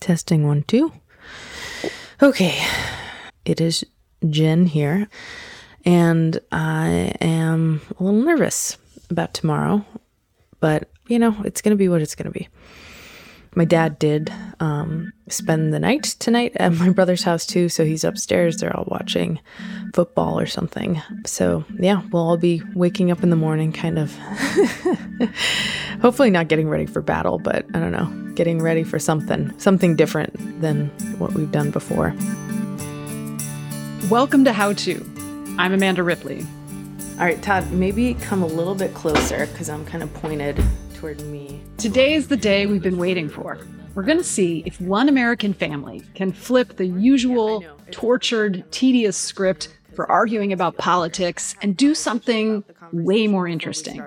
Testing one, two. Okay. It is Jen here, and I am a little nervous about tomorrow, but you know, it's going to be what it's going to be my dad did um, spend the night tonight at my brother's house too. So he's upstairs. They're all watching football or something. So yeah, we'll all be waking up in the morning, kind of. hopefully not getting ready for battle, but I don't know, getting ready for something, something different than what we've done before. Welcome to How To. I'm Amanda Ripley. All right, Todd, maybe come a little bit closer because I'm kind of pointed toward me. Today is the day we've been waiting for. We're going to see if one American family can flip the usual tortured, tedious script for arguing about politics and do something way more interesting.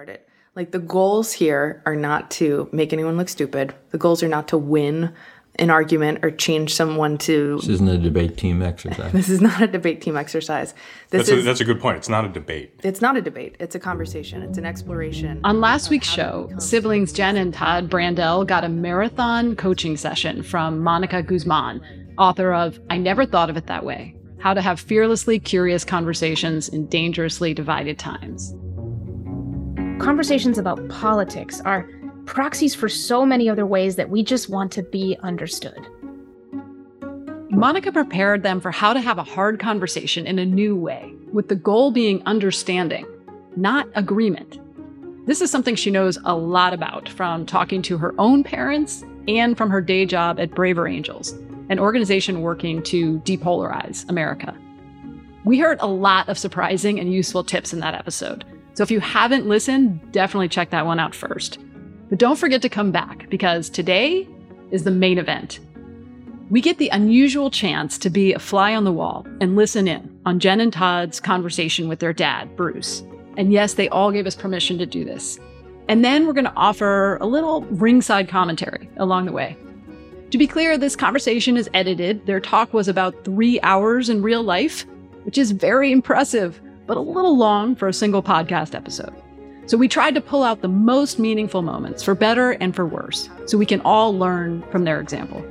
Like the goals here are not to make anyone look stupid. The goals are not to win an argument or change someone to. This isn't a debate team exercise. this is not a debate team exercise. This that's, is, a, that's a good point. It's not a debate. It's not a debate. It's a conversation. It's an exploration. On last week's show, siblings Jen and Todd Brandel got a marathon coaching session from Monica Guzman, author of I Never Thought of It That Way How to Have Fearlessly Curious Conversations in Dangerously Divided Times. Conversations about politics are proxies for so many other ways that we just want to be understood. Monica prepared them for how to have a hard conversation in a new way, with the goal being understanding, not agreement. This is something she knows a lot about from talking to her own parents and from her day job at Braver Angels, an organization working to depolarize America. We heard a lot of surprising and useful tips in that episode. So if you haven't listened, definitely check that one out first. But don't forget to come back because today is the main event. We get the unusual chance to be a fly on the wall and listen in on Jen and Todd's conversation with their dad, Bruce. And yes, they all gave us permission to do this. And then we're going to offer a little ringside commentary along the way. To be clear, this conversation is edited. Their talk was about three hours in real life, which is very impressive, but a little long for a single podcast episode. So we tried to pull out the most meaningful moments for better and for worse, so we can all learn from their example.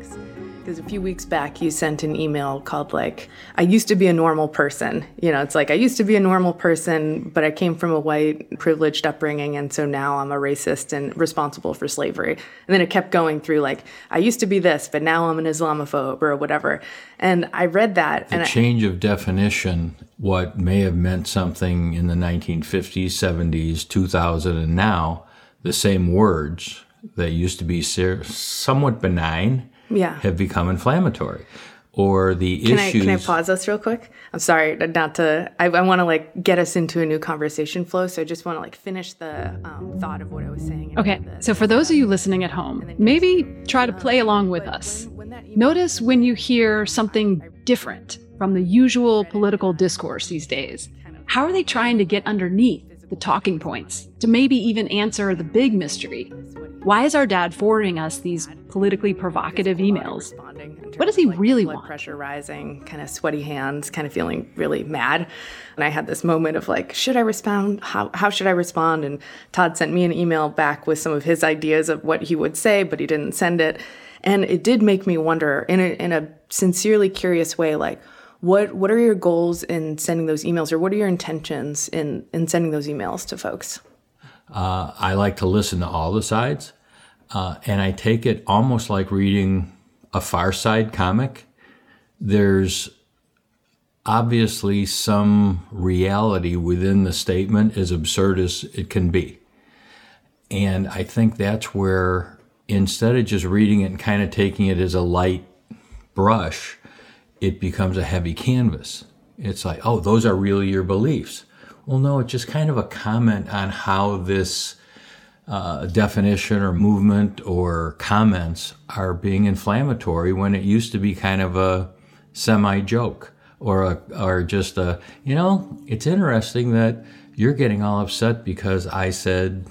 Because a few weeks back, you sent an email called, like, I used to be a normal person. You know, it's like, I used to be a normal person, but I came from a white, privileged upbringing, and so now I'm a racist and responsible for slavery. And then it kept going through, like, I used to be this, but now I'm an Islamophobe or whatever. And I read that. The and change I, of definition, what may have meant something in the 1950s, 70s, 2000, and now, the same words that used to be somewhat benign yeah. have become inflammatory or the can issues. I, can I pause us real quick? I'm sorry, not to. I, I want to like get us into a new conversation flow. So I just want to like finish the um, thought of what I was saying. Okay, so for those of you listening at home, maybe try to play along with us. Notice when you hear something different from the usual political discourse these days. How are they trying to get underneath the talking points to maybe even answer the big mystery? Why is our dad forwarding us these politically provocative emails? What does he really want? Pressure rising, kind of sweaty hands, kind of feeling really mad. And I had this moment of like, should I respond? How, how should I respond? And Todd sent me an email back with some of his ideas of what he would say, but he didn't send it. And it did make me wonder in a, in a sincerely curious way, like, what what are your goals in sending those emails or what are your intentions in in sending those emails to folks uh, I like to listen to all the sides, uh, and I take it almost like reading a Far Side comic. There's obviously some reality within the statement, as absurd as it can be. And I think that's where, instead of just reading it and kind of taking it as a light brush, it becomes a heavy canvas. It's like, oh, those are really your beliefs. Well, no, it's just kind of a comment on how this uh, definition or movement or comments are being inflammatory when it used to be kind of a semi joke or a, or just a you know it's interesting that you're getting all upset because I said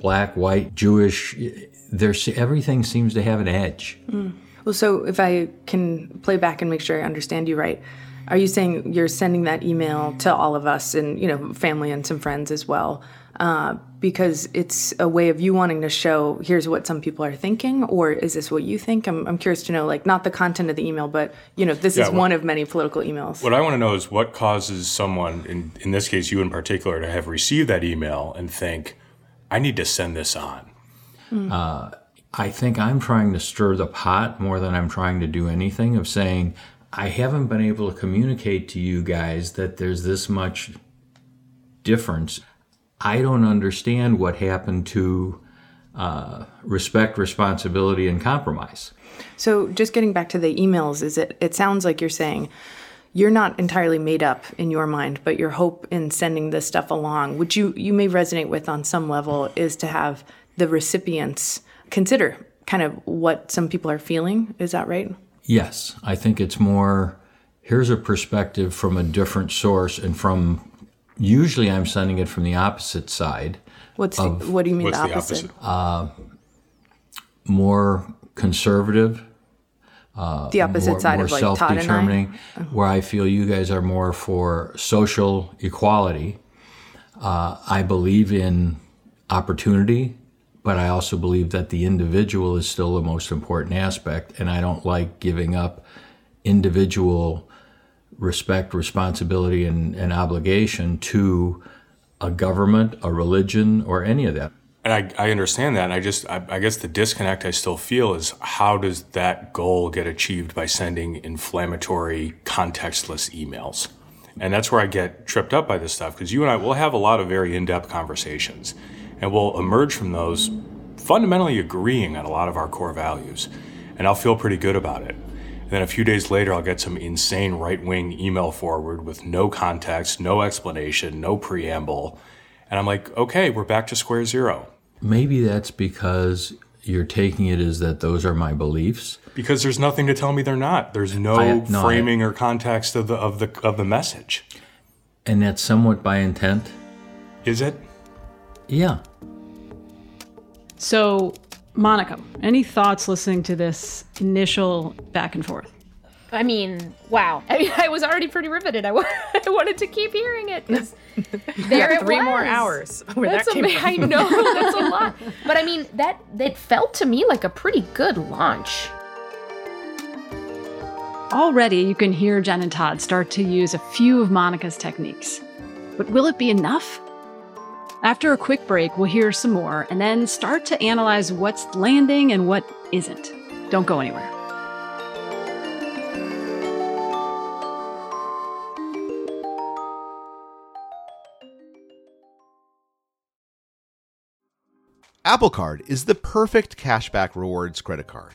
black, white, Jewish. There's everything seems to have an edge. Mm. Well, so if I can play back and make sure I understand you right, are you saying you're sending that email to all of us and you know family and some friends as well? Uh, because it's a way of you wanting to show here's what some people are thinking, or is this what you think? I'm, I'm curious to know, like, not the content of the email, but you know, this yeah, is one of many political emails. What I want to know is what causes someone, in, in this case, you in particular, to have received that email and think, I need to send this on. Mm. Uh, I think I'm trying to stir the pot more than I'm trying to do anything of saying, I haven't been able to communicate to you guys that there's this much difference. I don't understand what happened to uh, respect, responsibility, and compromise. So, just getting back to the emails, is it? It sounds like you're saying you're not entirely made up in your mind, but your hope in sending this stuff along, which you you may resonate with on some level, is to have the recipients consider kind of what some people are feeling. Is that right? Yes, I think it's more. Here's a perspective from a different source and from usually I'm sending it from the opposite side. What's of, the, what do you mean the opposite? the opposite? Uh, more conservative. Uh, the opposite more, side more of like self-determining, I? Uh-huh. where I feel you guys are more for social equality. Uh, I believe in opportunity, but I also believe that the individual is still the most important aspect, and I don't like giving up individual respect, responsibility, and, and obligation to a government, a religion, or any of that. And I, I understand that. And I just, I, I, guess the disconnect I still feel is how does that goal get achieved by sending inflammatory, contextless emails? And that's where I get tripped up by this stuff because you and I will have a lot of very in depth conversations and we'll emerge from those fundamentally agreeing on a lot of our core values. And I'll feel pretty good about it. And then a few days later, I'll get some insane right wing email forward with no context, no explanation, no preamble. And I'm like, okay, we're back to square zero. Maybe that's because you're taking it as that those are my beliefs. Because there's nothing to tell me they're not. There's no, I, no framing I, or context of the of the of the message. And that's somewhat by intent. Is it? Yeah. So Monica, any thoughts listening to this initial back and forth? I mean, wow. I mean, I was already pretty riveted. I, w- I wanted to keep hearing it there it three was. more hours. That's that a, I know that's a lot, but I mean that that felt to me like a pretty good launch. Already, you can hear Jen and Todd start to use a few of Monica's techniques, but will it be enough? After a quick break, we'll hear some more and then start to analyze what's landing and what isn't. Don't go anywhere. Apple Card is the perfect cashback rewards credit card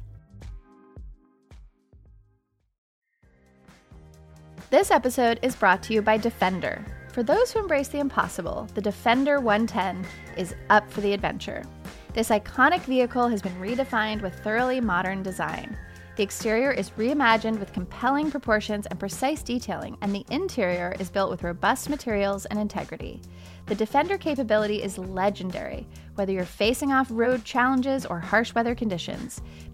This episode is brought to you by Defender. For those who embrace the impossible, the Defender 110 is up for the adventure. This iconic vehicle has been redefined with thoroughly modern design. The exterior is reimagined with compelling proportions and precise detailing, and the interior is built with robust materials and integrity. The Defender capability is legendary, whether you're facing off road challenges or harsh weather conditions.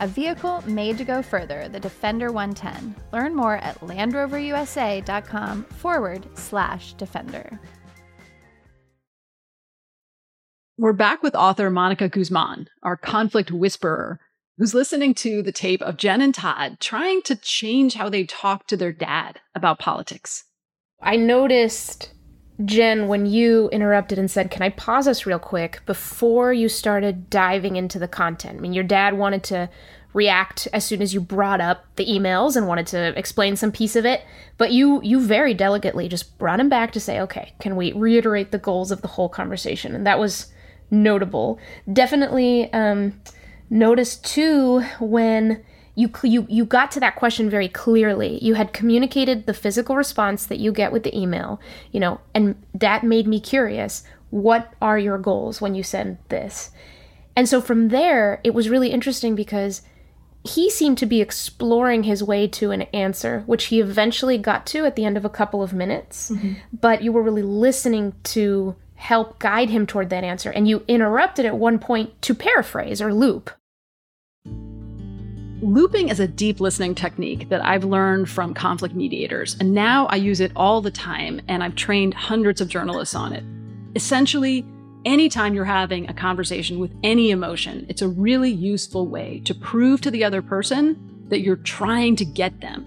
A vehicle made to go further, the Defender 110. Learn more at LandRoverUSA.com forward slash Defender. We're back with author Monica Guzman, our conflict whisperer, who's listening to the tape of Jen and Todd trying to change how they talk to their dad about politics. I noticed, Jen, when you interrupted and said, Can I pause us real quick before you started diving into the content? I mean, your dad wanted to react as soon as you brought up the emails and wanted to explain some piece of it but you you very delicately just brought him back to say okay can we reiterate the goals of the whole conversation and that was notable definitely um noticed too when you you you got to that question very clearly. You had communicated the physical response that you get with the email, you know, and that made me curious. What are your goals when you send this? And so from there, it was really interesting because he seemed to be exploring his way to an answer, which he eventually got to at the end of a couple of minutes. Mm-hmm. But you were really listening to help guide him toward that answer. And you interrupted at one point to paraphrase or loop. Looping is a deep listening technique that I've learned from conflict mediators, and now I use it all the time, and I've trained hundreds of journalists on it. Essentially, anytime you're having a conversation with any emotion, it's a really useful way to prove to the other person that you're trying to get them.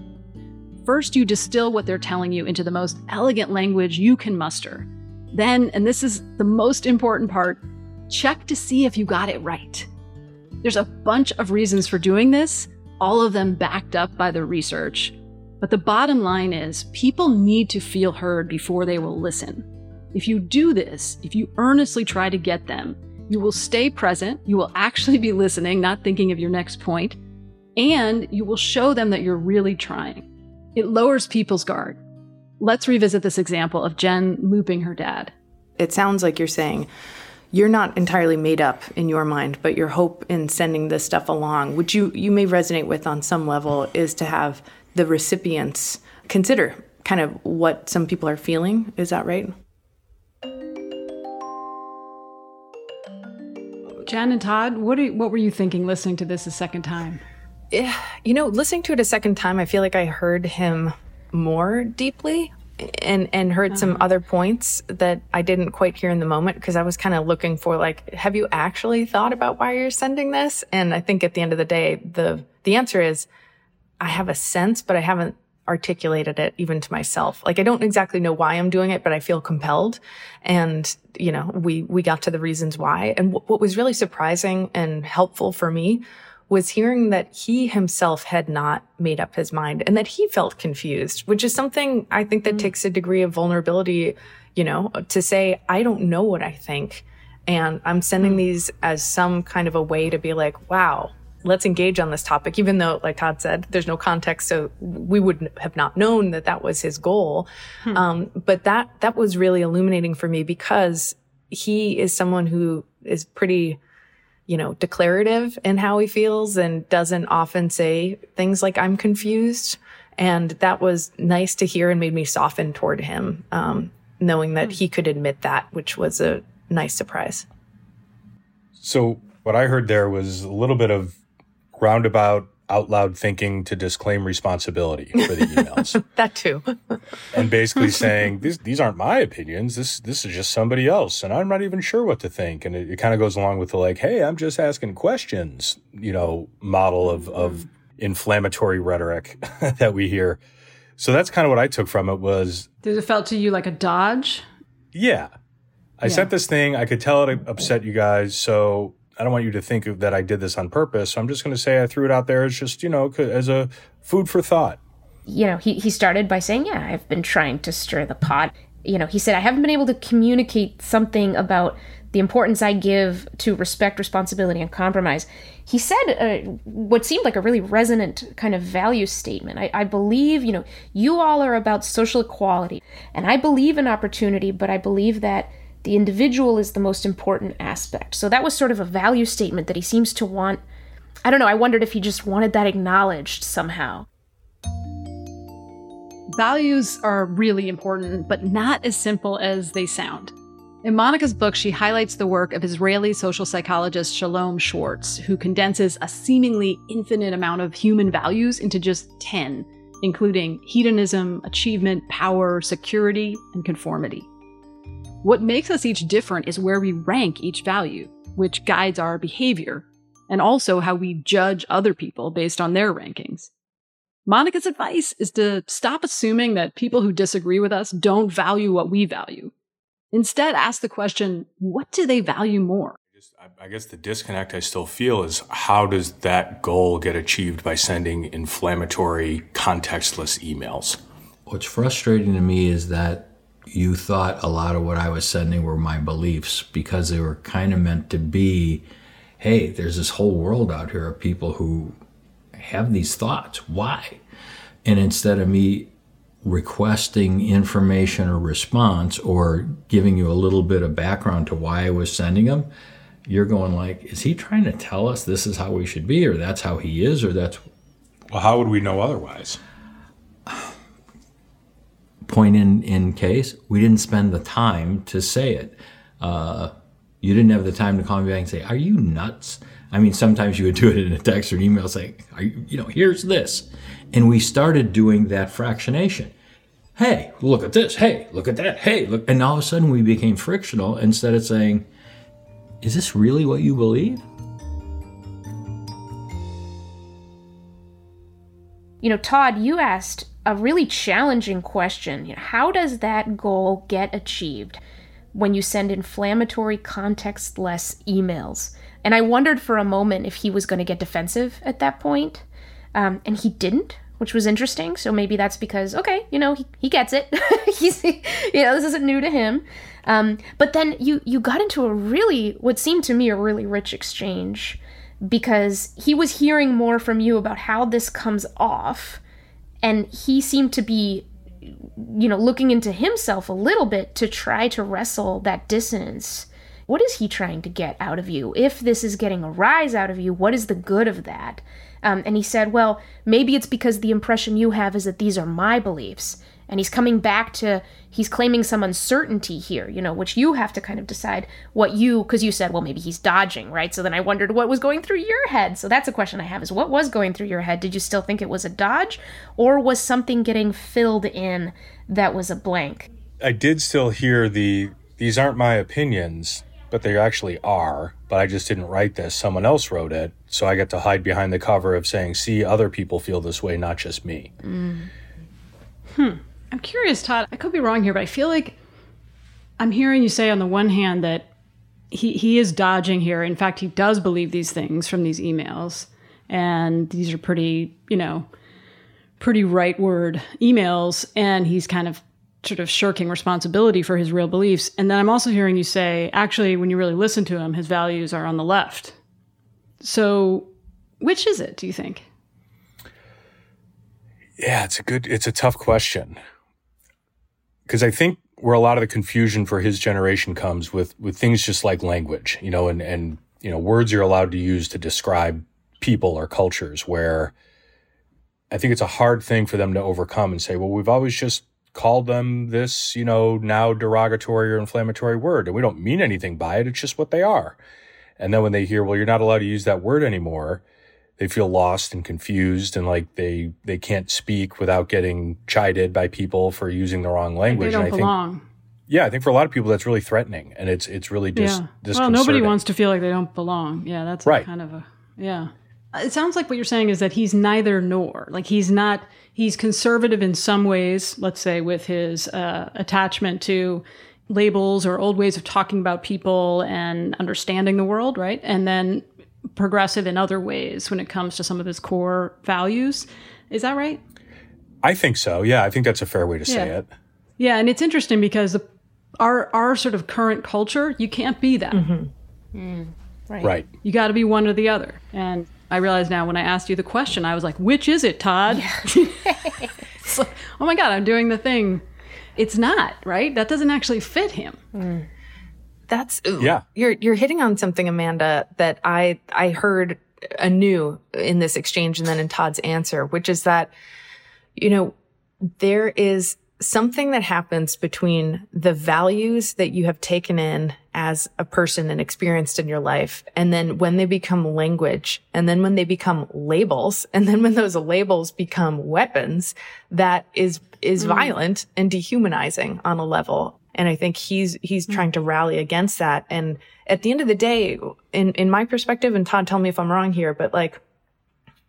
First, you distill what they're telling you into the most elegant language you can muster. Then, and this is the most important part, check to see if you got it right. There's a bunch of reasons for doing this, all of them backed up by the research. But the bottom line is people need to feel heard before they will listen. If you do this, if you earnestly try to get them, you will stay present, you will actually be listening, not thinking of your next point, and you will show them that you're really trying. It lowers people's guard. Let's revisit this example of Jen looping her dad. It sounds like you're saying, you're not entirely made up in your mind, but your hope in sending this stuff along, which you, you may resonate with on some level, is to have the recipients consider kind of what some people are feeling. Is that right? Jen and Todd, what are, what were you thinking listening to this a second time? Yeah, you know, listening to it a second time, I feel like I heard him more deeply and and heard uh-huh. some other points that I didn't quite hear in the moment because I was kind of looking for like, have you actually thought about why you're sending this? And I think at the end of the day, the the answer is, I have a sense, but I haven't articulated it even to myself. Like I don't exactly know why I'm doing it, but I feel compelled. And you know, we we got to the reasons why. And w- what was really surprising and helpful for me was hearing that he himself had not made up his mind and that he felt confused, which is something I think that mm. takes a degree of vulnerability, you know, to say, I don't know what I think. And I'm sending mm. these as some kind of a way to be like, wow, let's engage on this topic, even though, like Todd said, there's no context. So we would have not known that that was his goal. Hmm. Um, but that, that was really illuminating for me because he is someone who is pretty, you know, declarative in how he feels and doesn't often say things like, I'm confused. And that was nice to hear and made me soften toward him, um, knowing that he could admit that, which was a nice surprise. So, what I heard there was a little bit of roundabout out loud thinking to disclaim responsibility for the emails. that too. and basically saying these these aren't my opinions. This this is just somebody else, and I'm not even sure what to think. And it, it kind of goes along with the like, hey, I'm just asking questions, you know, model of of inflammatory rhetoric that we hear. So that's kind of what I took from it was. Did it felt to you like a dodge? Yeah. I yeah. sent this thing. I could tell it upset you guys. So I don't want you to think that I did this on purpose. So I'm just going to say I threw it out there as just, you know, as a food for thought. You know, he, he started by saying, Yeah, I've been trying to stir the pot. You know, he said, I haven't been able to communicate something about the importance I give to respect, responsibility, and compromise. He said uh, what seemed like a really resonant kind of value statement. I, I believe, you know, you all are about social equality, and I believe in opportunity, but I believe that the individual is the most important aspect. So that was sort of a value statement that he seems to want. I don't know, I wondered if he just wanted that acknowledged somehow. Values are really important, but not as simple as they sound. In Monica's book, she highlights the work of Israeli social psychologist Shalom Schwartz, who condenses a seemingly infinite amount of human values into just 10, including hedonism, achievement, power, security, and conformity. What makes us each different is where we rank each value, which guides our behavior, and also how we judge other people based on their rankings. Monica's advice is to stop assuming that people who disagree with us don't value what we value Instead, ask the question what do they value more? I guess the disconnect I still feel is how does that goal get achieved by sending inflammatory, contextless emails? What's frustrating to me is that you thought a lot of what I was sending were my beliefs because they were kind of meant to be hey, there's this whole world out here of people who have these thoughts. Why? And instead of me requesting information or response or giving you a little bit of background to why I was sending them, you're going like, is he trying to tell us this is how we should be, or that's how he is, or that's. Well, how would we know otherwise? Point in in case we didn't spend the time to say it. Uh, you didn't have the time to call me back and say, "Are you nuts?" I mean, sometimes you would do it in a text or an email saying, you, you know, here's this. And we started doing that fractionation. Hey, look at this. Hey, look at that. Hey, look. And all of a sudden we became frictional instead of saying, Is this really what you believe? You know, Todd, you asked a really challenging question. How does that goal get achieved when you send inflammatory, context-less emails? And I wondered for a moment if he was going to get defensive at that point. Um, and he didn't, which was interesting. So maybe that's because, okay, you know, he, he gets it. He's, you know, this isn't new to him. Um, but then you, you got into a really, what seemed to me a really rich exchange because he was hearing more from you about how this comes off. And he seemed to be, you know, looking into himself a little bit to try to wrestle that dissonance what is he trying to get out of you? If this is getting a rise out of you, what is the good of that? Um, and he said, Well, maybe it's because the impression you have is that these are my beliefs. And he's coming back to, he's claiming some uncertainty here, you know, which you have to kind of decide what you, because you said, well, maybe he's dodging, right? So then I wondered what was going through your head. So that's a question I have is what was going through your head? Did you still think it was a dodge or was something getting filled in that was a blank? I did still hear the, these aren't my opinions but they actually are. But I just didn't write this. Someone else wrote it. So I get to hide behind the cover of saying, see, other people feel this way, not just me. Mm. Hmm. I'm curious, Todd. I could be wrong here, but I feel like I'm hearing you say on the one hand that he, he is dodging here. In fact, he does believe these things from these emails. And these are pretty, you know, pretty right word emails. And he's kind of sort of shirking responsibility for his real beliefs. And then I'm also hearing you say, actually, when you really listen to him, his values are on the left. So, which is it, do you think? Yeah, it's a good, it's a tough question. Because I think where a lot of the confusion for his generation comes with, with things just like language, you know, and, and, you know, words you're allowed to use to describe people or cultures where I think it's a hard thing for them to overcome and say, well, we've always just called them this, you know, now derogatory or inflammatory word. And we don't mean anything by it. It's just what they are. And then when they hear, well, you're not allowed to use that word anymore, they feel lost and confused and like they they can't speak without getting chided by people for using the wrong language. They don't belong. Think, yeah, I think for a lot of people that's really threatening, and it's it's really dis- yeah. Well, nobody wants to feel like they don't belong. Yeah, that's right. kind of a yeah. It sounds like what you're saying is that he's neither nor. Like he's not he's conservative in some ways, let's say with his uh, attachment to labels or old ways of talking about people and understanding the world, right? And then progressive in other ways when it comes to some of his core values. Is that right? I think so. Yeah, I think that's a fair way to yeah. say it. Yeah, and it's interesting because the, our our sort of current culture, you can't be that. Mm-hmm. Mm, right. Right. You got to be one or the other. And I realize now when I asked you the question, I was like, which is it, Todd? Yeah. like, oh my God, I'm doing the thing. It's not, right? That doesn't actually fit him. Mm. That's ooh, yeah. You're you're hitting on something, Amanda, that I I heard anew in this exchange and then in Todd's answer, which is that, you know, there is something that happens between the values that you have taken in as a person and experienced in your life. And then when they become language and then when they become labels and then when those labels become weapons, that is, is mm. violent and dehumanizing on a level. And I think he's, he's mm. trying to rally against that. And at the end of the day, in, in my perspective, and Todd, tell me if I'm wrong here, but like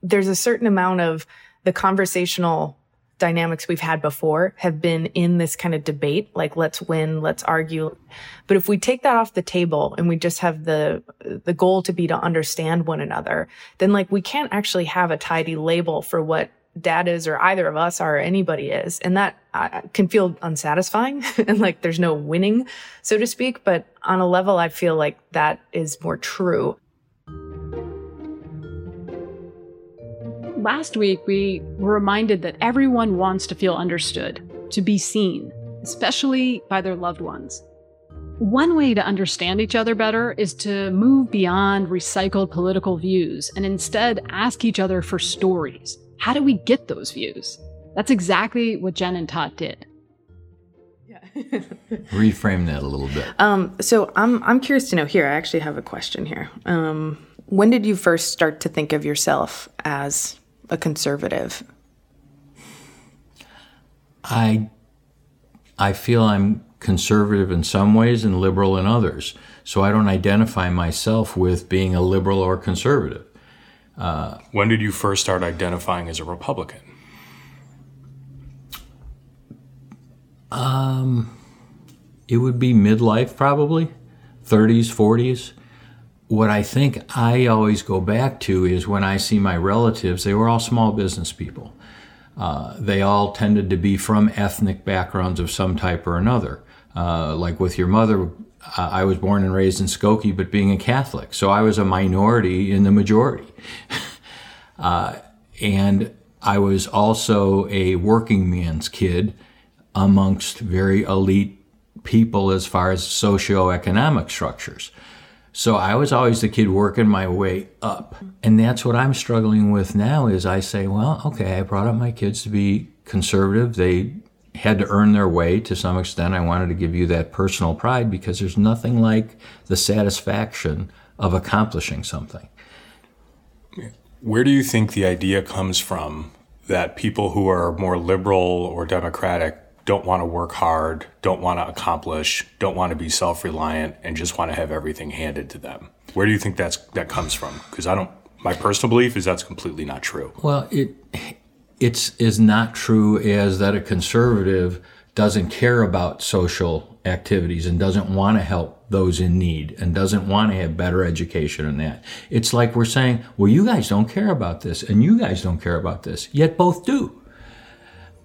there's a certain amount of the conversational dynamics we've had before have been in this kind of debate, like let's win, let's argue. But if we take that off the table and we just have the, the goal to be to understand one another, then like we can't actually have a tidy label for what dad is or either of us are or anybody is. And that uh, can feel unsatisfying and like there's no winning, so to speak. But on a level, I feel like that is more true. Last week, we were reminded that everyone wants to feel understood, to be seen, especially by their loved ones. One way to understand each other better is to move beyond recycled political views and instead ask each other for stories. How do we get those views? That's exactly what Jen and Todd did. Yeah. Reframe that a little bit. Um, so I'm I'm curious to know. Here, I actually have a question here. Um, when did you first start to think of yourself as a conservative? I I feel I'm conservative in some ways and liberal in others. So I don't identify myself with being a liberal or conservative. Uh, when did you first start identifying as a Republican? Um, it would be midlife, probably 30s, 40s what I think I always go back to is when I see my relatives, they were all small business people. Uh, they all tended to be from ethnic backgrounds of some type or another. Uh, like with your mother, uh, I was born and raised in Skokie, but being a Catholic. So I was a minority in the majority. Uh, and I was also a working man's kid amongst very elite people as far as socioeconomic structures. So I was always the kid working my way up. And that's what I'm struggling with now is I say, well, okay, I brought up my kids to be conservative. They had to earn their way to some extent. I wanted to give you that personal pride because there's nothing like the satisfaction of accomplishing something. Where do you think the idea comes from that people who are more liberal or democratic don't want to work hard, don't want to accomplish, don't want to be self-reliant, and just want to have everything handed to them. Where do you think that's that comes from? Because I don't. My personal belief is that's completely not true. Well, it it's as not true as that a conservative doesn't care about social activities and doesn't want to help those in need and doesn't want to have better education and that. It's like we're saying, well, you guys don't care about this and you guys don't care about this, yet both do.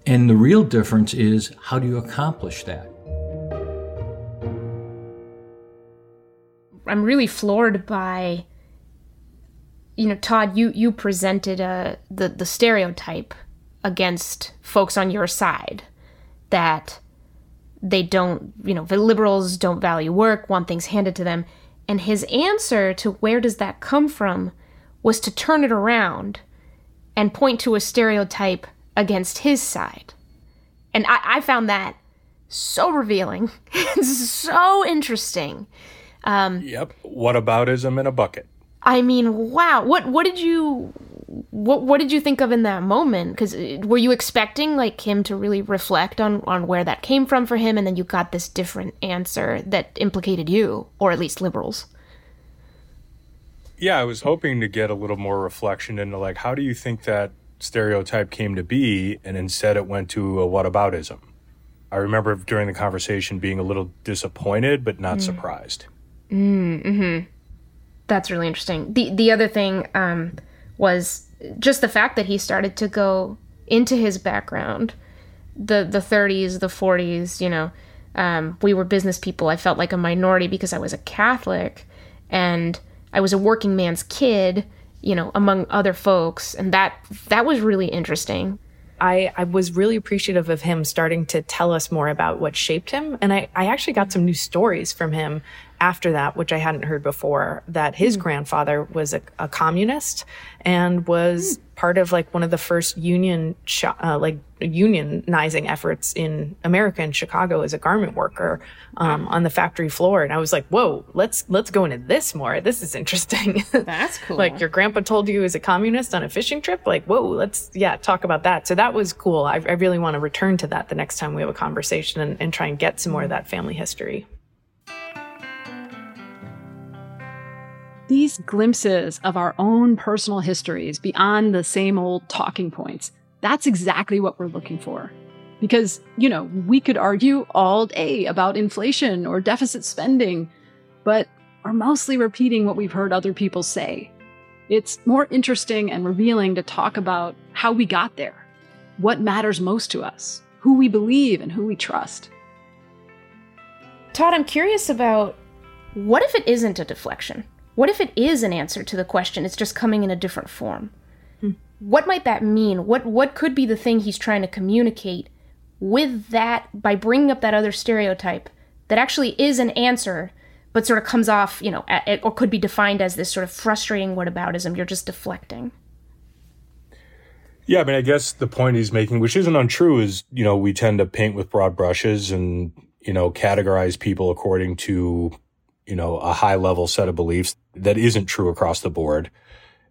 And the real difference is how do you accomplish that? I'm really floored by you know Todd you you presented a uh, the the stereotype against folks on your side that they don't you know the liberals don't value work want things handed to them and his answer to where does that come from was to turn it around and point to a stereotype against his side. And I, I found that so revealing, so interesting. Um, yep. What aboutism in a bucket? I mean, wow. What what did you what what did you think of in that moment? Because uh, were you expecting like him to really reflect on on where that came from for him, and then you got this different answer that implicated you, or at least liberals? Yeah, I was hoping to get a little more reflection into like how do you think that stereotype came to be, and instead it went to a whataboutism. I remember during the conversation being a little disappointed, but not mm. surprised. Mm, hmm That's really interesting. The the other thing um, was just the fact that he started to go into his background, the the 30s, the 40s. You know, um, we were business people. I felt like a minority because I was a Catholic, and I was a working man's kid you know, among other folks. And that that was really interesting. I, I was really appreciative of him starting to tell us more about what shaped him. And I, I actually got some new stories from him after that, which I hadn't heard before, that his Hmm. grandfather was a, a communist and was Hmm. part of like one of the first union, sh- uh, like unionizing efforts in America in Chicago as a garment worker um, on the factory floor. And I was like, whoa, let's let's go into this more. This is interesting. That's cool. like your grandpa told you he was a communist on a fishing trip. Like, whoa, let's yeah talk about that. So that was cool. I, I really want to return to that the next time we have a conversation and, and try and get some more of that family history. These glimpses of our own personal histories beyond the same old talking points, that's exactly what we're looking for. Because, you know, we could argue all day about inflation or deficit spending, but we're mostly repeating what we've heard other people say. It's more interesting and revealing to talk about how we got there, what matters most to us, who we believe and who we trust. Todd, I'm curious about what if it isn't a deflection? What if it is an answer to the question? It's just coming in a different form. What might that mean? What what could be the thing he's trying to communicate with that by bringing up that other stereotype that actually is an answer, but sort of comes off, you know, a- or could be defined as this sort of frustrating whataboutism. You're just deflecting. Yeah, I mean, I guess the point he's making, which isn't untrue, is, you know, we tend to paint with broad brushes and, you know, categorize people according to, you know, a high level set of beliefs that isn't true across the board.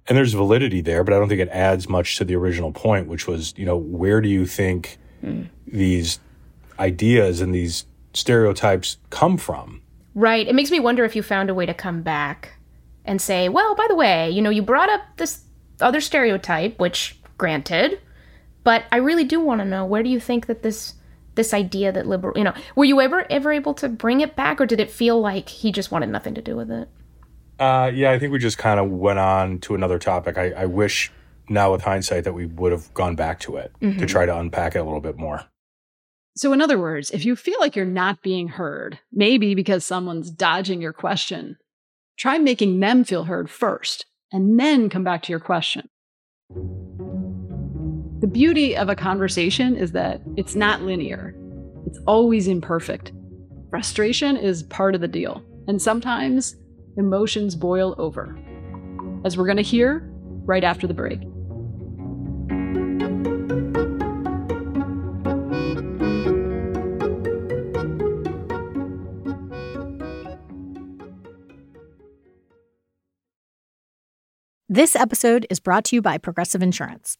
And there's validity there, but I don't think it adds much to the original point, which was, you know, where do you think hmm. these ideas and these stereotypes come from? Right. It makes me wonder if you found a way to come back and say, well, by the way, you know, you brought up this other stereotype, which granted, but I really do want to know where do you think that this this idea that liberal, you know, were you ever ever able to bring it back or did it feel like he just wanted nothing to do with it? Uh, yeah, I think we just kind of went on to another topic. I, I wish now with hindsight that we would have gone back to it to try to unpack it a little bit more. So, in other words, if you feel like you're not being heard, maybe because someone's dodging your question, try making them feel heard first and then come back to your question. The beauty of a conversation is that it's not linear, it's always imperfect. Frustration is part of the deal, and sometimes emotions boil over. As we're going to hear right after the break. This episode is brought to you by Progressive Insurance.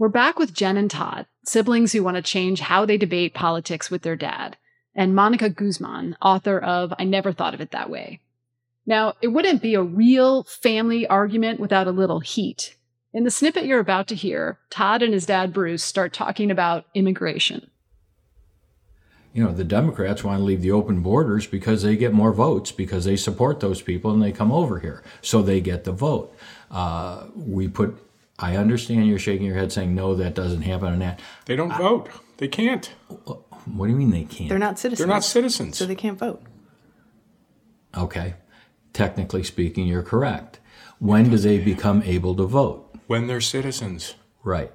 We're back with Jen and Todd, siblings who want to change how they debate politics with their dad, and Monica Guzman, author of I Never Thought of It That Way. Now, it wouldn't be a real family argument without a little heat. In the snippet you're about to hear, Todd and his dad Bruce start talking about immigration. You know, the Democrats want to leave the open borders because they get more votes because they support those people and they come over here. So they get the vote. Uh, we put, I understand you're shaking your head saying, no, that doesn't happen and that. They don't vote. They can't. What do you mean they can't? They're not citizens. They're not citizens. So they can't vote. Okay. Technically speaking, you're correct. When do they become able to vote? When they're citizens. Right.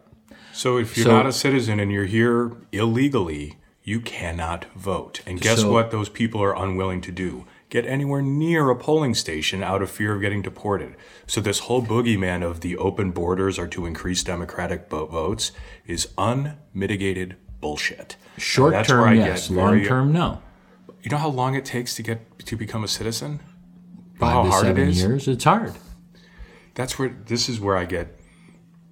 So if you're So- not a citizen and you're here illegally, you cannot vote. And guess So- what those people are unwilling to do? Get anywhere near a polling station out of fear of getting deported. So this whole boogeyman of the open borders are to increase democratic votes is unmitigated bullshit. Short term, I yes. Long very- term, no. You know how long it takes to get to become a citizen? Five how to hard seven is? years, it's hard. That's where this is where I get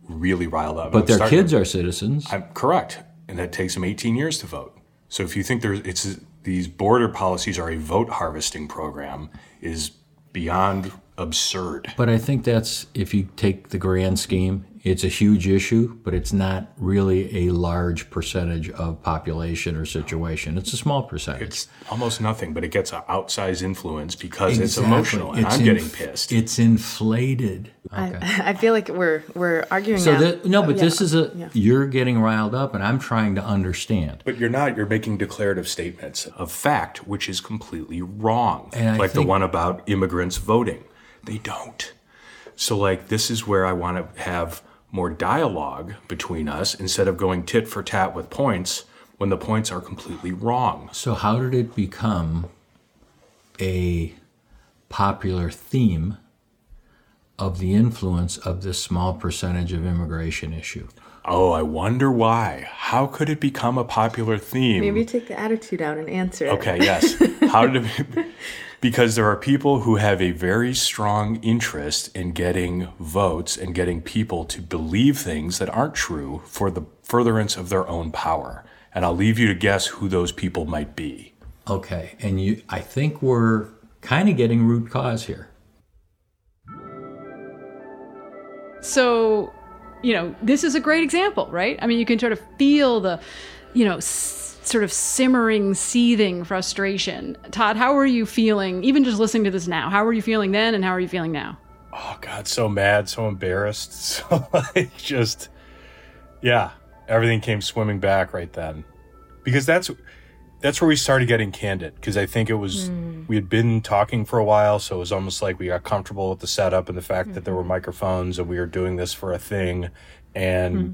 really riled up. But I'm their starting kids are citizens. I'm correct, and that takes them 18 years to vote. So if you think there's it's these border policies are a vote harvesting program is beyond absurd. But I think that's, if you take the grand scheme, it's a huge issue, but it's not really a large percentage of population or situation. It's a small percentage. It's almost nothing, but it gets an outsized influence because it's emotional, and It's I'm getting pissed. It's inflated. Okay. I, I feel like we're we're arguing. so that, no, but oh, Yeah. this is a Yeah. you're getting riled up, and I'm trying to understand. But you're not. You're making declarative statements of fact, which is completely wrong. And I like the one about immigrants voting. They don't. So, like, this is where I want to have more dialogue between us instead of going tit for tat with points when the points are completely wrong. So how did it become a popular theme of the influence of this small percentage of immigration issue? Oh, I wonder why. How could it become a popular theme? Maybe take the attitude out and answer it. Okay, yes. How did it because there are people who have a very strong interest in getting votes and getting people to believe things that aren't true for the furtherance of their own power. And I'll leave you to guess who those people might be. Okay, and you, I think we're kind of getting root cause here. So, you know, this is a great example, right? I mean, you can sort of feel the, you know, s- sort of simmering, seething frustration. Todd, how are you feeling, even just listening to this now? How are you feeling then, and how are you feeling now? Oh God, so mad, so embarrassed, so like just yeah, everything came swimming back right then. Because that's that's where we started getting candid because I think it was mm. we had been talking for a while, so it was almost like we got comfortable with the setup and the fact that there were mm-hmm. microphones and we were doing this for a thing and hmm.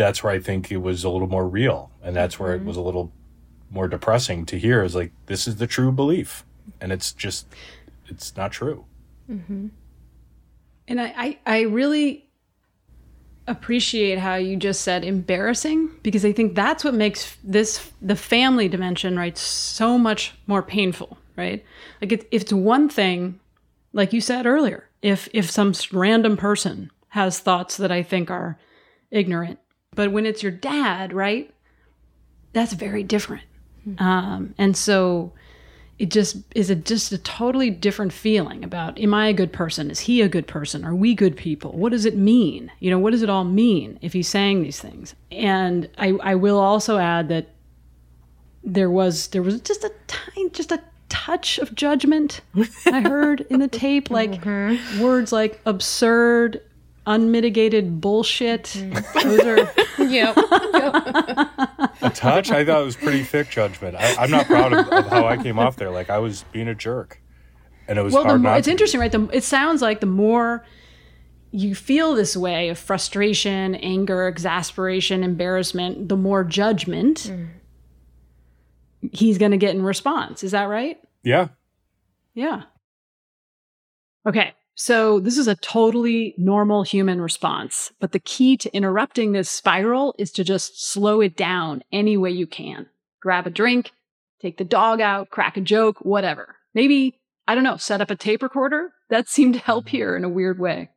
That's where I think it was a little more real and that's where it mm-hmm. was a little more depressing to hear is like this is the true belief and it's just it's not true. Mm-hmm. And I, I, I really appreciate how you just said embarrassing because I think that's what makes this the family dimension right so much more painful, right? Like it, if it's one thing, like you said earlier, if if some random person has thoughts that I think are ignorant, but when it's your dad, right? That's very different. Um, and so it just is a just a totally different feeling about am I a good person? Is he a good person? Are we good people? What does it mean? You know, what does it all mean if he's saying these things? And I, I will also add that there was there was just a tiny just a touch of judgment I heard in the tape, like words like absurd, unmitigated bullshit. Those are Yep. A touch? I thought it was pretty thick judgment. I, I'm not proud of, of how I came off there. Like I was being a jerk, and it was well, hard more, not. it's to interesting, right? The, it sounds like the more you feel this way of frustration, anger, exasperation, embarrassment, the more judgment he's going to get in response. Is that right? Yeah, Yeah. Okay. So this is a totally normal human response, but the key to interrupting this spiral is to just slow it down any way you can. Grab a drink, take the dog out, crack a joke, whatever. Maybe, I don't know, set up a tape recorder. That seemed to help mm-hmm. here in a weird way.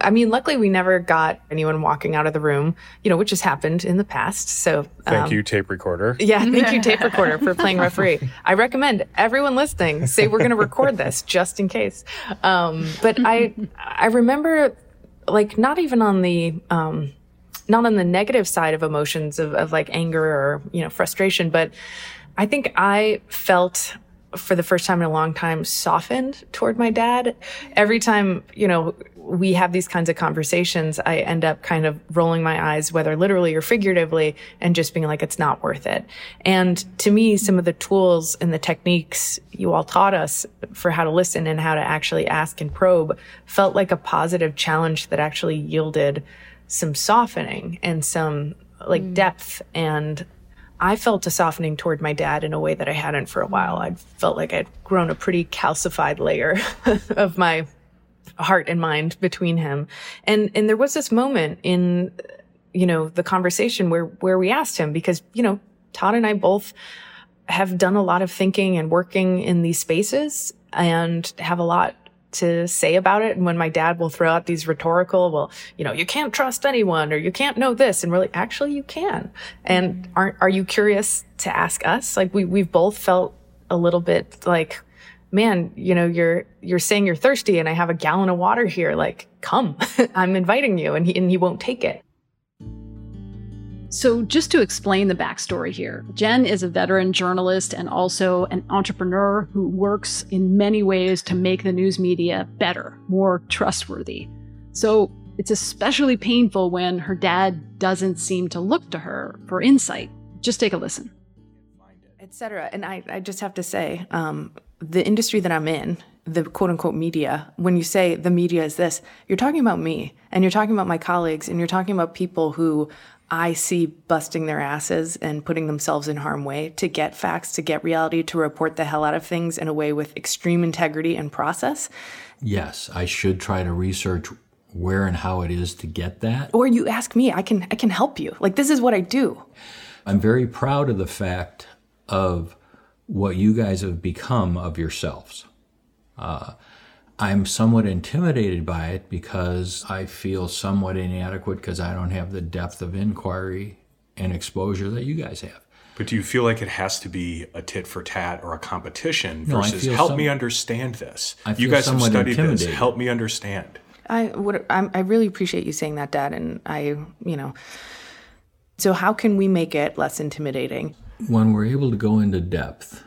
I mean, luckily we never got anyone walking out of the room, you know, which has happened in the past. So thank um, you, tape recorder. Yeah, thank you, tape recorder, for playing referee. I recommend everyone listening say we're going to record this just in case. Um, but I, I remember, like, not even on the, um, not on the negative side of emotions of, of like anger or you know frustration, but I think I felt for the first time in a long time, softened toward my dad. Every time, you know, we have these kinds of conversations, I end up kind of rolling my eyes, whether literally or figuratively, and just being like, it's not worth it. And to me, some of the tools and the techniques you all taught us for how to listen and how to actually ask and probe felt like a positive challenge that actually yielded some softening and some like mm. depth and I felt a softening toward my dad in a way that I hadn't for a while. I felt like I'd grown a pretty calcified layer of my heart and mind between him. And and there was this moment in you know the conversation where where we asked him because you know Todd and I both have done a lot of thinking and working in these spaces and have a lot to say about it. And when my dad will throw out these rhetorical, well, you know, you can't trust anyone or you can't know this. And really, actually, you can. And aren't, are you curious to ask us? Like we, we've both felt a little bit like, man, you know, you're, you're saying you're thirsty and I have a gallon of water here. Like, come, I'm inviting you. And he, and he won't take it. So, just to explain the backstory here, Jen is a veteran journalist and also an entrepreneur who works in many ways to make the news media better, more trustworthy. So, it's especially painful when her dad doesn't seem to look to her for insight. Just take a listen. Etc. And I, I just have to say, um, the industry that I'm in, the quote unquote media, when you say the media is this, you're talking about me and you're talking about my colleagues and you're talking about people who I see busting their asses and putting themselves in harm way to get facts, to get reality, to report the hell out of things in a way with extreme integrity and process. Yes, I should try to research where and how it is to get that. Or you ask me, I can I can help you. Like this is what I do. I'm very proud of the fact of what you guys have become of yourselves. Uh, I'm somewhat intimidated by it because I feel somewhat inadequate because I don't have the depth of inquiry and exposure that you guys have. But do you feel like it has to be a tit for tat or a competition No, versus help some- me understand this? I you guys have studied this. Help me understand. I would I'm, I really appreciate you saying that, Dad, and I you know. So how can we make it less intimidating? When we're able to go into depth,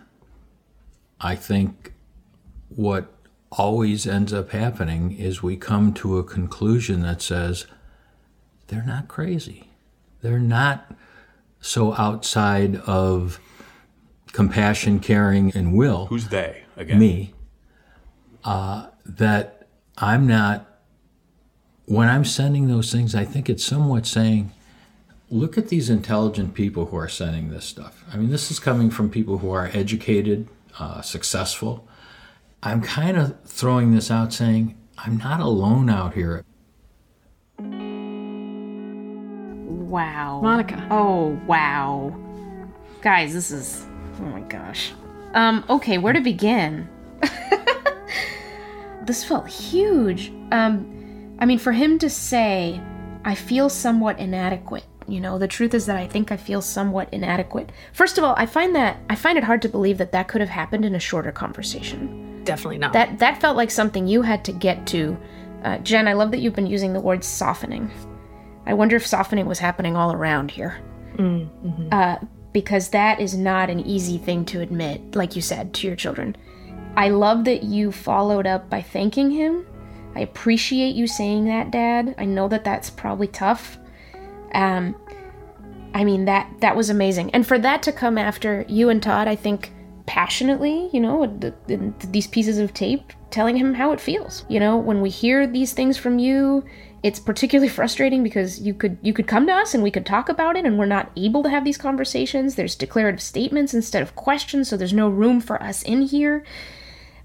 I think what always ends up happening is we come to a conclusion that says they're not crazy. They're not so outside of compassion, caring, and will. Who's they again? Me. Uh, that I'm not. When I'm sending those things, I think it's somewhat saying, look at these intelligent people who are sending this stuff. I mean, this is coming from people who are educated, uh, successful. I'm kind of throwing this out saying, I'm not alone out here. Wow. Monica. Oh, wow. Guys, this is. Oh my gosh. Um, okay, where to begin? this felt huge. Um, I mean, for him to say, I feel somewhat inadequate. You know, the truth is that I think I feel somewhat inadequate. First of all, I find that I find it hard to believe that that could have happened in a shorter conversation. Definitely not. That that felt like something you had to get to. Uh, Jen, I love that you've been using the word softening. I wonder if softening was happening all around here. Uh, because that is not an easy thing to admit, like you said, to your children. I love that you followed up by thanking him. I appreciate you saying that, Dad. I know that that's probably tough. Um, I mean that that was amazing, and for that to come after you and Todd, I think passionately, you know, th- these pieces of tape telling him how it feels. You know, when we hear these things from you, it's particularly frustrating because you could you could come to us and we could talk about it and we're not able to have these conversations. There's declarative statements instead of questions, so there's no room for us in here.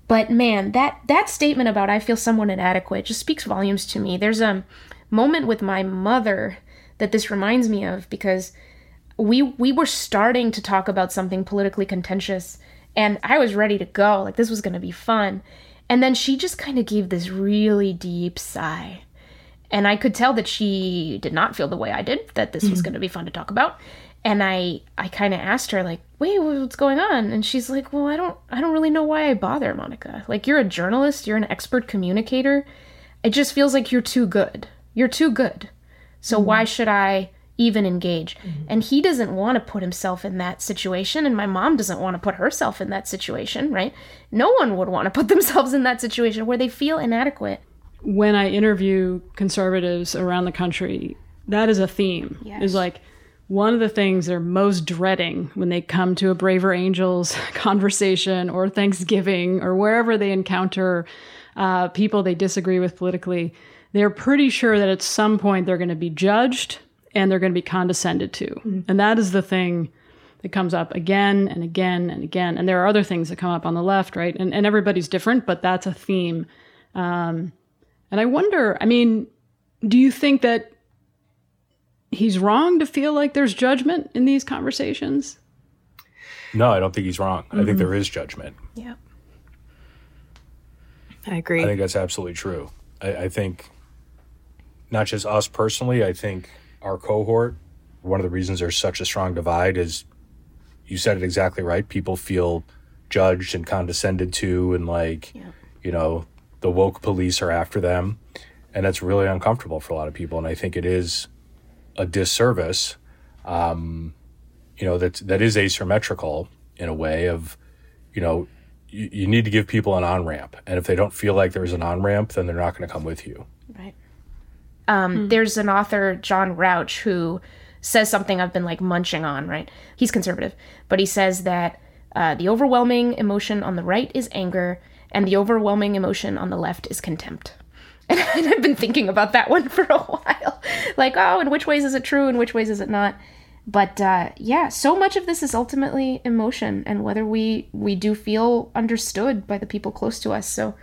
But man, that that statement about I feel somewhat inadequate just speaks volumes to me. There's a moment with my mother that this reminds me of because we we were starting to talk about something politically contentious and I was ready to go. Like this was going to be fun. And then she just kind of gave this really deep sigh. And I could tell that she did not feel the way I did, that this was mm-hmm. going to be fun to talk about. And I I kind of asked her like, "Wait, what's going on?" And she's like, "Well, I don't I don't really know why I bother, Monica. Like you're a journalist, you're an expert communicator. It just feels like you're too good. You're too good. So mm-hmm. why should I even engage. And he doesn't want to put himself in that situation, and my mom doesn't want to put herself in that situation, right? No one would want to put themselves in that situation where they feel inadequate. When I interview conservatives around the country, that is a theme. Yes. Is like one of the things they're most dreading when they come to a Braver Angels conversation or Thanksgiving or wherever they encounter uh, people they disagree with politically. They're pretty sure that at some point they're going to be judged and they're going to be condescended to. And that is the thing that comes up again and again and again. And there are other things that come up on the left, right? And, and everybody's different, but that's a theme. Um, and I wonder, I mean, do you think that he's wrong to feel like there's judgment in these conversations? No, I don't think he's wrong. I think there is judgment. Yeah. I agree. I think that's absolutely true. I, I think not just us personally, I think our cohort, one of the reasons there's such a strong divide is you said it exactly right. People feel judged and condescended to, and like, you know, the woke police are after them. And that's really uncomfortable for a lot of people. And I think it is a disservice, um, you know, that, that is asymmetrical in a way of, you know, you, you need to give people an on ramp. And if they don't feel like there's an on ramp, then they're not going to come with you. Um, There's an author, John Rauch, who says something I've been like munching on, right? He's conservative, but he says that uh, the overwhelming emotion on the right is anger, and the overwhelming emotion on the left is contempt. And I've been thinking about that one for a while. Like, oh, in which ways is it true? In which ways is it not? But uh, yeah, so much of this is ultimately emotion and whether we we do feel understood by the people close to us. So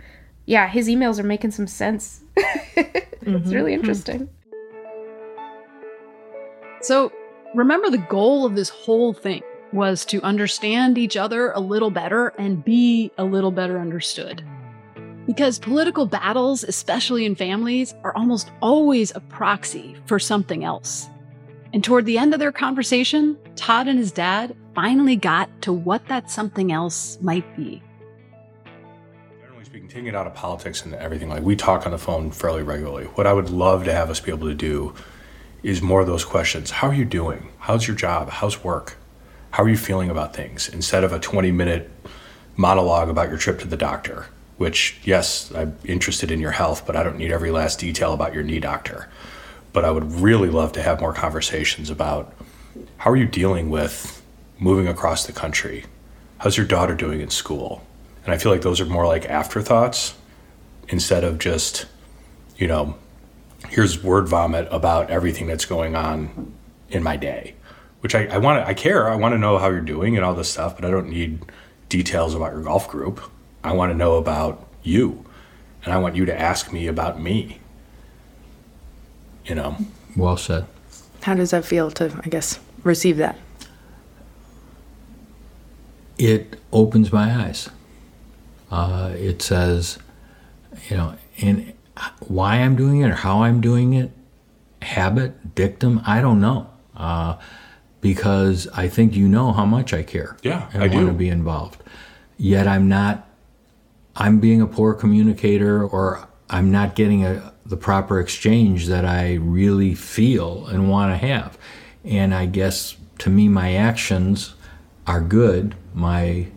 yeah, his emails are making some sense. it's really mm-hmm. hmm. interesting. So remember, the goal of this whole thing was to understand each other a little better and be a little better understood. Because political battles, especially in families, are almost always a proxy for something else. And toward the end of their conversation, Todd and his dad finally got to what that something else might be. Generally speaking, taking it out of politics and everything, like we talk on the phone fairly regularly. What I would love to have us be able to do is more of those questions. How are you doing? How's your job? How's work? How are you feeling about things? Instead of a 20 minute monologue about your trip to the doctor, which, yes, I'm interested in your health, but I don't need every last detail about your knee doctor. But I would really love to have more conversations about how are you dealing with moving across the country? How's your daughter doing in school? And I feel like those are more like afterthoughts instead of just, you know, here's word vomit about everything that's going on in my day. Which I, I want to, I care. I want to know how you're doing and all this stuff, but I don't need details about your golf group. I want to know about you. And I want you to ask me about me. You know? Well said. How does that feel to, I guess, receive that? It opens my eyes. Uh, it says, you know, and why I'm doing it or how I'm doing it, habit, dictum, I don't know. Uh, because I think you know how much I care. Yeah, and I want to be involved. Yet I'm not. I'm being a poor communicator, or I'm not getting a, the proper exchange that I really feel and want to have. And I guess to me, my actions are good. My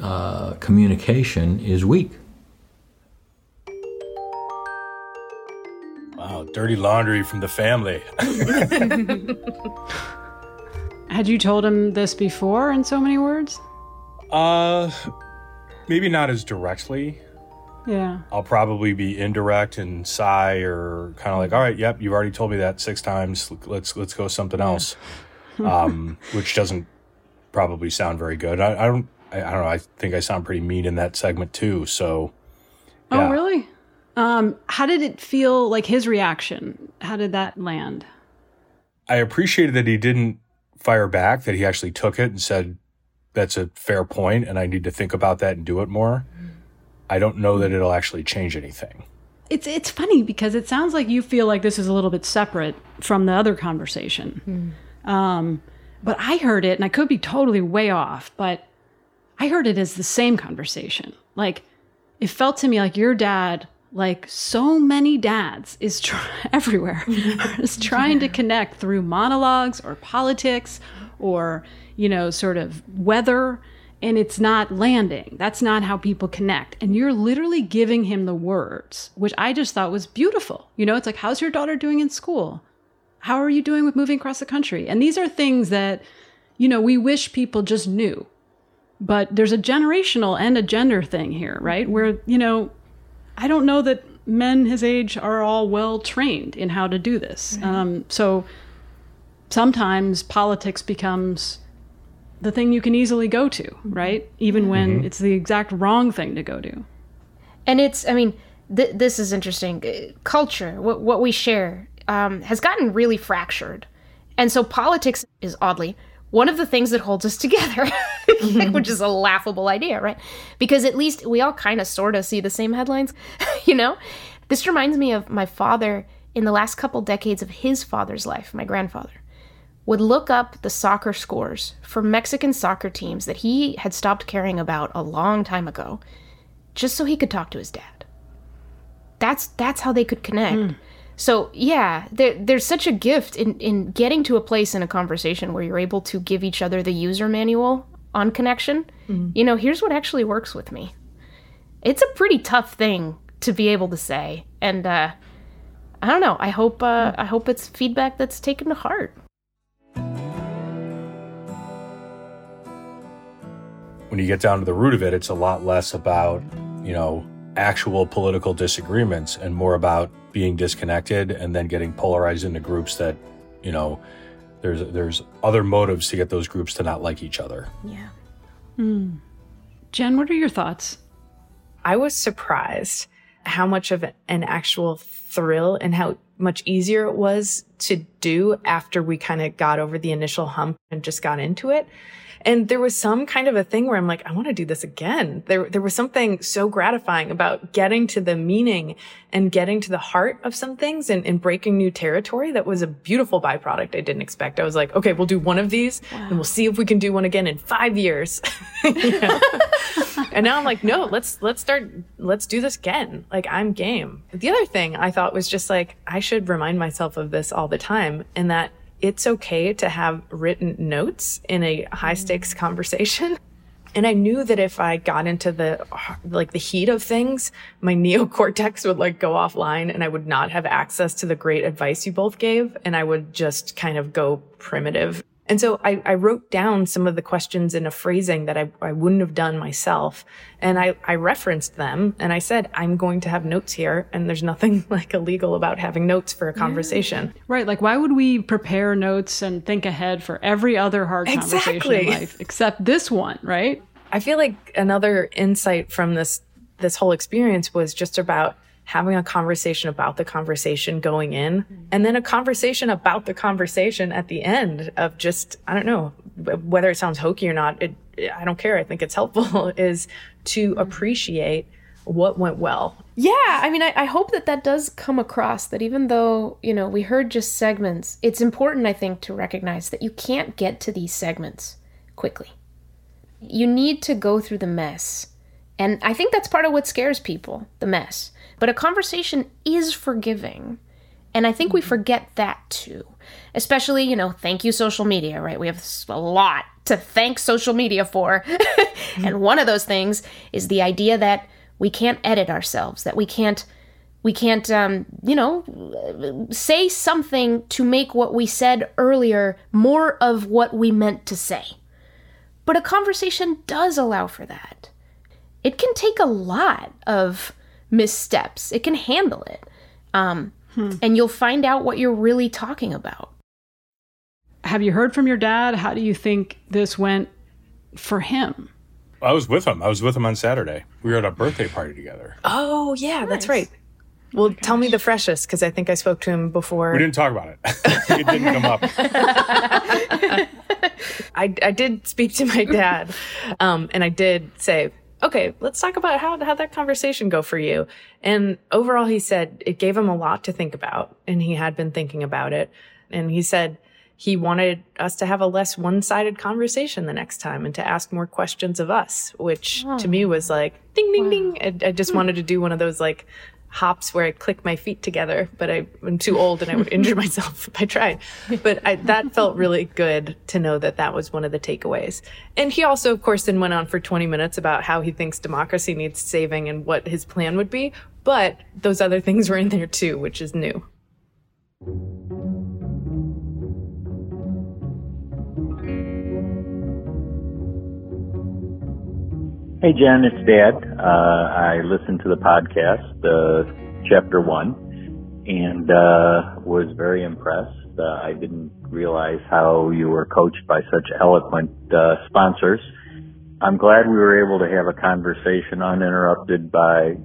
uh, communication is weak. Wow, dirty laundry from the family. Had you told him this before in so many words? uh, maybe not as directly. Yeah. I'll probably be indirect and sigh or kind of like, all right, yep, you've already told me that six times. Let's let's go something else, um, which doesn't probably sound very good. I, I don't I, I don't know. I think I sound pretty mean in that segment too. So, yeah. Oh, really? Um, how did it feel like his reaction? How did that land? I appreciated that he didn't fire back. That he actually took it and said, "That's a fair point, and I need to think about that and do it more." I don't know that it'll actually change anything. It's it's funny because it sounds like you feel like this is a little bit separate from the other conversation. Um, but I heard it, and I could be totally way off, but I heard it as the same conversation. Like it felt to me like your dad like so many dads is everywhere is trying to connect through monologues or politics or you know sort of weather and it's not landing. That's not how people connect. And you're literally giving him the words which i just thought was beautiful. You know it's like how's your daughter doing in school? How are you doing with moving across the country? And these are things that you know we wish people just knew but there's a generational and a gender thing here right where you know I don't know that men his age are all well trained in how to do this. Um, so sometimes politics becomes the thing you can easily go to, right? Even when it's the exact wrong thing to go to. And it's, I mean, th- this is interesting. Uh, Culture, what, what we share, um, has gotten really fractured. And so politics is oddly one of the things that holds us together, mm-hmm. which is a laughable idea, right? Because at least we all kind of sort of see the same headlines, you know? This reminds me of my father in the last couple decades of his father's life, my grandfather would look up the soccer scores for Mexican soccer teams that he had stopped caring about a long time ago, just so he could talk to his dad. That's that's how they could connect. Hmm. So yeah, there, there's such a gift in in getting to a place in a conversation where you're able to give each other the user manual on connection. You know, here's what actually works with me. It's a pretty tough thing to be able to say, and uh, I don't know. I hope uh, I hope it's feedback that's taken to heart. when you get down to the root of it, it's a lot less about, you know, actual political disagreements and more about being disconnected and then getting polarized into groups that, you know, there's there's other motives to get those groups to not like each other. Yeah. Hmm. Jen, what are your thoughts? I was surprised how much of an actual thrill and how much easier it was to do after we kind of got over the initial hump and just got into it. And there was some kind of a thing where I'm like, I want to do this again. There, there was something so gratifying about getting to the meaning and getting to the heart of some things and, and breaking new territory. That was a beautiful byproduct I didn't expect. I was like, okay, we'll do one of these and we'll see if we can do one again in five years. And now I'm like, no, let's let's start let's do this again. Like I'm game. The other thing I thought was just like I should remind myself of this all the time and that it's okay to have written notes in a high stakes mm. conversation. And I knew that if I got into the like the heat of things, my neocortex would like go offline and I would not have access to the great advice you both gave and I would just kind of go primitive. And so I, I wrote down some of the questions in a phrasing that I, I wouldn't have done myself. And I, I referenced them and I said, I'm going to have notes here. And there's nothing like illegal about having notes for a conversation. Right, like why would we prepare notes and think ahead for every other hard conversation in life except this one, right? I feel like another insight from this this whole experience was just about having a conversation about the conversation going in mm-hmm. and then a conversation about the conversation at the end of just I don't know whether it sounds hokey or not it I don't care I think it's helpful is to mm-hmm. appreciate what went well Yeah, I mean, I, I hope that that does come across that even though, you know, we heard just segments, it's important, I think, to recognize that you can't get to these segments quickly. You need to go through the mess. And I think that's part of what scares people the mess. But a conversation is forgiving. And I think we forget that too. Especially, you know, thank you, social media, right? We have a lot to thank social media for. and one of those things is the idea that we can't edit ourselves, that we can't we can't um, you know say something to make what we said earlier more of what we meant to say. But a conversation does allow for that. It can take a lot of missteps. It can handle it. Um, And you'll find out what you're really talking about. Have you heard from your dad? How do you think this went for him? I was with him. I was with him on Saturday. We were at a birthday party together. oh yeah that's right well tell me the freshest because I think I spoke to him before We didn't talk about it. it didn't come up. I, I did speak to my dad, um, and I did say, okay, let's talk about how how that conversation go for you. And overall, he said it gave him a lot to think about, and he had been thinking about it. And he said he wanted us to have a less one sided conversation the next time, and to ask more questions of us, which to me was like ding ding ding. I, I just hmm. wanted to do one of those like hops where I click my feet together, but I, am too old and I would injure myself if I tried. But I, that felt really good to know that that was one of the takeaways. And he also, of course, then went on for 20 minutes about how he thinks democracy needs saving and what his plan would be. But those other things were in there too, which is new. Hey, Jen, it's Dad. Uh, I listened to the podcast, uh, chapter one, and uh, was very impressed. Uh, I didn't realize how you were coached by such eloquent uh, sponsors. I'm glad we were able to have a conversation uninterrupted by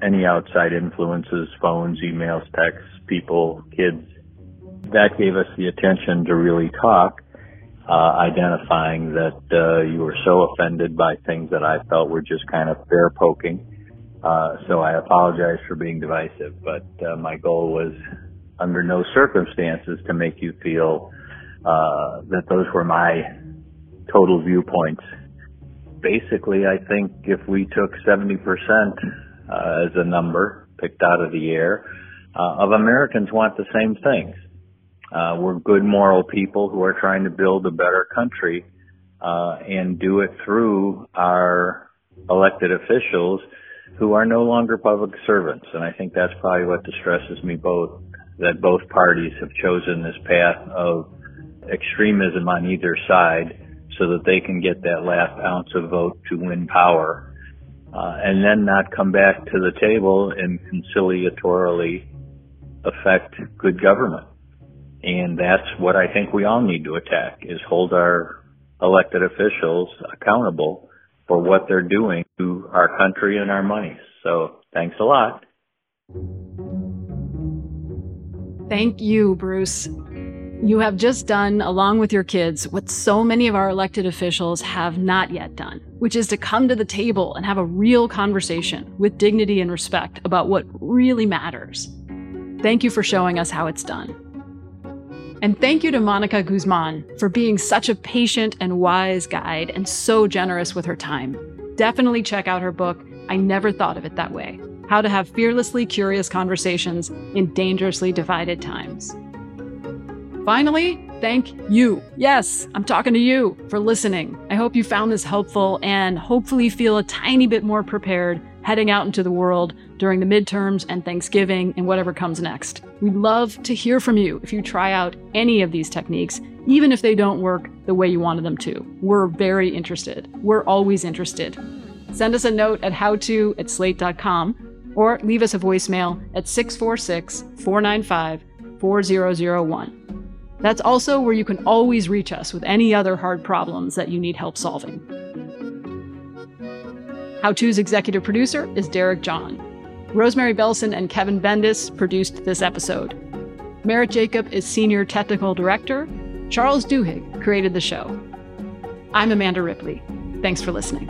any outside influences, phones, emails, texts, people, kids. That gave us the attention to really talk uh, identifying that uh, you were so offended by things that I felt were just kind of bear poking. Uh, so I apologize for being divisive, but uh, my goal was under no circumstances to make you feel uh, that those were my total viewpoints. Basically, I think if we took 70% uh, as a number picked out of the air, of Americans want the same things uh, we're good moral people who are trying to build a better country uh, and do it through our elected officials who are no longer public servants. And I think that's probably what distresses me both, that both parties have chosen this path of extremism on either side so that they can get that last ounce of vote to win power. Uh, and then not come back to the table and conciliatorily affect good government. And that's what I think we all need to attack is hold our elected officials accountable for what they're doing to our country and our money. So thanks a lot. Thank you, Bruce. You have just done, along with your kids, what so many of our elected officials have not yet done, which is to come to the table and have a real conversation with dignity and respect about what really matters. Thank you for showing us how it's done. And thank you to Monica Guzman for being such a patient and wise guide and so generous with her time. Definitely check out her book, I Never Thought of It That Way How to Have Fearlessly Curious Conversations in Dangerously Divided Times. Finally, thank you. Yes, I'm talking to you for listening. I hope you found this helpful and hopefully feel a tiny bit more prepared heading out into the world during the midterms and Thanksgiving and whatever comes next. We'd love to hear from you if you try out any of these techniques, even if they don't work the way you wanted them to. We're very interested. We're always interested. Send us a note at howto at slate.com or leave us a voicemail at 646 495 4001. That's also where you can always reach us with any other hard problems that you need help solving. How To's executive producer is Derek John. Rosemary Belson and Kevin Bendis produced this episode. Merritt Jacob is senior technical director. Charles Duhigg created the show. I'm Amanda Ripley. Thanks for listening.